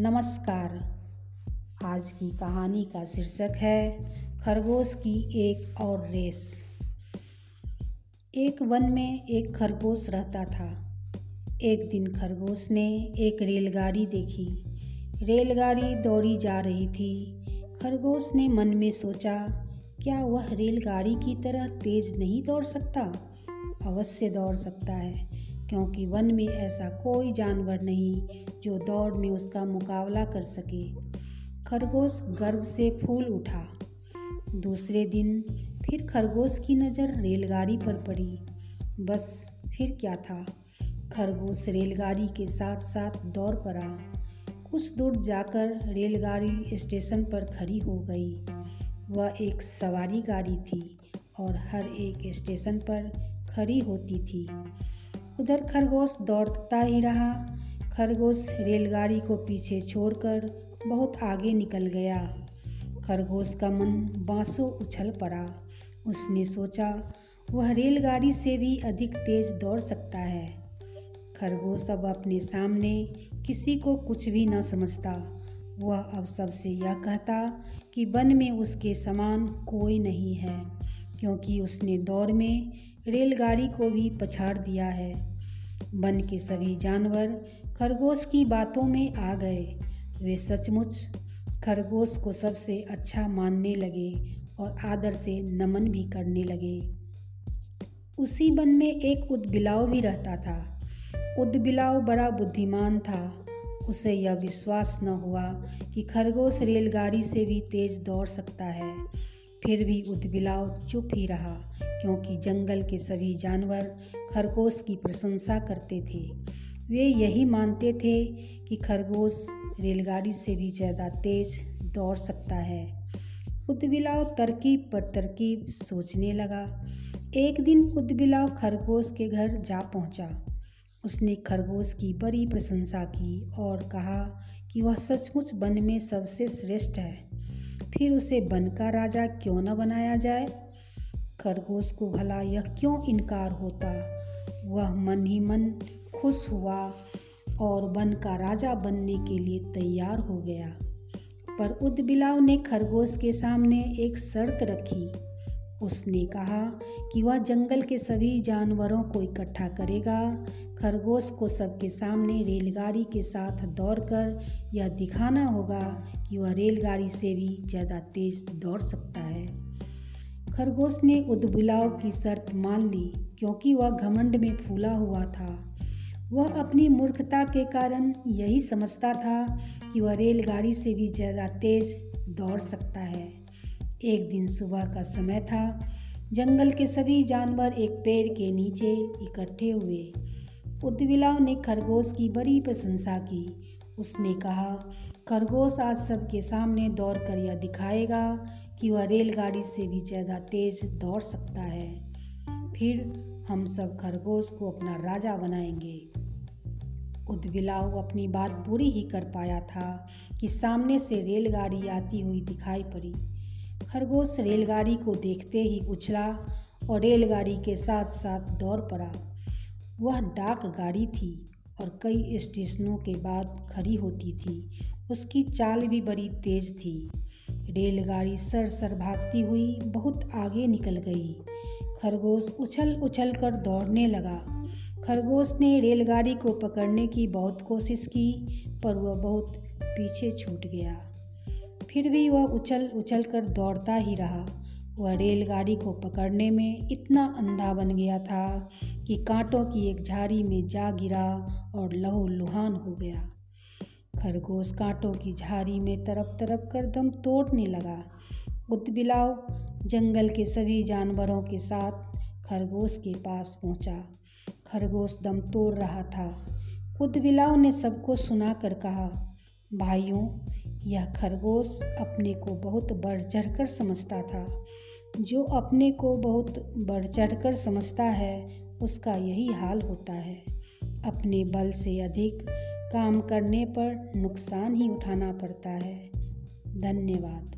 नमस्कार। आज की कहानी का शीर्षक है, खरगोश की एक और रेस। एक वन में एक खरगोश रहता था। एक दिन खरगोश ने एक रेलगाड़ी देखी। रेलगाड़ी दौड़ी जा रही थी। खरगोश ने मन में सोचा, क्या वह रेलगाड़ी की तरह तेज नहीं दौड़ सकता? अवश्य दौड़ सकता है। क्योंकि वन में ऐसा कोई जानवर नहीं जो दौड़ में उसका मुकाबला कर सके। खरगोश गर्व से फूल उठा। दूसरे दिन फिर खरगोश की नज़र रेलगाड़ी पर पड़ी। बस फिर क्या था? खरगोश रेलगाड़ी के साथ साथ दौड़ पड़ा कुछ दूर जाकर रेलगाड़ी स्टेशन पर खड़ी हो गई। वह एक सवारी गाड़ी थी और हर एक स्टेशन पर खड़ी होती थी। उधर खरगोश दौड़ता ही रहा। खरगोश रेलगाड़ी को पीछे छोड़कर बहुत आगे निकल गया। खरगोश का मन बाँसों उछल पड़ा। उसने सोचा, वह रेलगाड़ी से भी अधिक तेज दौड़ सकता है। खरगोश अब अपने सामने किसी को कुछ भी न समझता। वह अब सबसे यह कहता कि वन में उसके समान कोई नहीं है। क्योंकि उसने दौड़ में रेलगाड़ी को भी पछाड़ दिया है। वन के सभी जानवर खरगोश की बातों में आ गए। वे सचमुच खरगोश को सबसे अच्छा मानने लगे और आदर से नमन भी करने लगे। उसी वन में एक उदबिलाव भी रहता था। उदबिलाव बड़ा बुद्धिमान था। उसे यह विश्वास न हुआ कि खरगोश रेलगाड़ी से भी तेज दौड़ सकता है। फिर भी उदबिलाव चुप ही रहा, क्योंकि जंगल के सभी जानवर खरगोश की प्रशंसा करते थे। वे यही मानते थे कि खरगोश रेलगाड़ी से भी ज़्यादा तेज दौड़ सकता है। उदबिलाव तरकीब पर तरकीब सोचने लगा। एक दिन उदबिलाव खरगोश के घर जा पहुँचा। उसने खरगोश की बड़ी प्रशंसा की और कहा कि वह सचमुच वन में सबसे श्रेष्ठ है। फिर उसे वन का राजा क्यों न बनाया जाए? खरगोश को भला यह क्यों इनकार होता? वह मन ही मन खुश हुआ और वन का राजा बनने के लिए तैयार हो गया। पर उदबिलाव ने खरगोश के सामने एक शर्त रखी। उसने कहा कि वह जंगल के सभी जानवरों को इकट्ठा करेगा। खरगोश को सबके सामने रेलगाड़ी के साथ दौड़कर यह दिखाना होगा कि वह रेलगाड़ी से भी ज़्यादा तेज दौड़ सकता है। खरगोश ने उदबुलाव की शर्त मान ली क्योंकि वह घमंड में फूला हुआ था। वह अपनी मूर्खता के कारण यही समझता था कि वह रेलगाड़ी से भी ज़्यादा तेज दौड़ सकता है। एक दिन सुबह का समय था। जंगल के सभी जानवर एक पेड़ के नीचे इकट्ठे हुए। उद्विलाव ने खरगोश की बड़ी प्रशंसा की। उसने कहा, खरगोश आज सबके सामने दौड़ कर यह दिखाएगा कि वह रेलगाड़ी से भी ज़्यादा तेज दौड़ सकता है। फिर हम सब खरगोश को अपना राजा बनाएँगे। उद्विलाव अपनी बात पूरी ही कर पाया था कि सामने से रेलगाड़ी आती हुई दिखाई पड़ी। खरगोश रेलगाड़ी को देखते ही उछला और रेलगाड़ी के साथ साथ दौड़ पड़ा। वह डाक गाड़ी थी और कई स्टेशनों के बाद खड़ी होती थी। उसकी चाल भी बड़ी तेज थी। रेलगाड़ी सर सर भागती हुई बहुत आगे निकल गई। खरगोश उछल उछल कर दौड़ने लगा। खरगोश ने रेलगाड़ी को पकड़ने की बहुत कोशिश की, पर वह बहुत पीछे छूट गया। फिर भी वह उछल उछल कर दौड़ता ही रहा। वह रेलगाड़ी को पकड़ने में इतना अंधा बन गया था कि कांटों की एक झाड़ी में जा गिरा और लहू लुहान हो गया। खरगोश कांटों की झाड़ी में तरप तरप कर दम तोड़ने लगा। उतबिलाव जंगल के सभी जानवरों के साथ खरगोश के पास पहुँचा। खरगोश दम तोड़ रहा था। उदबिलाव ने सबको सुना कर कहा, भाइयों यह खरगोश अपने को बहुत बढ़ चढ़कर समझता था। जो अपने को बहुत बढ़ चढ़कर समझता है, उसका यही हाल होता है। अपने बल से अधिक काम करने पर नुकसान ही उठाना पड़ता है। धन्यवाद।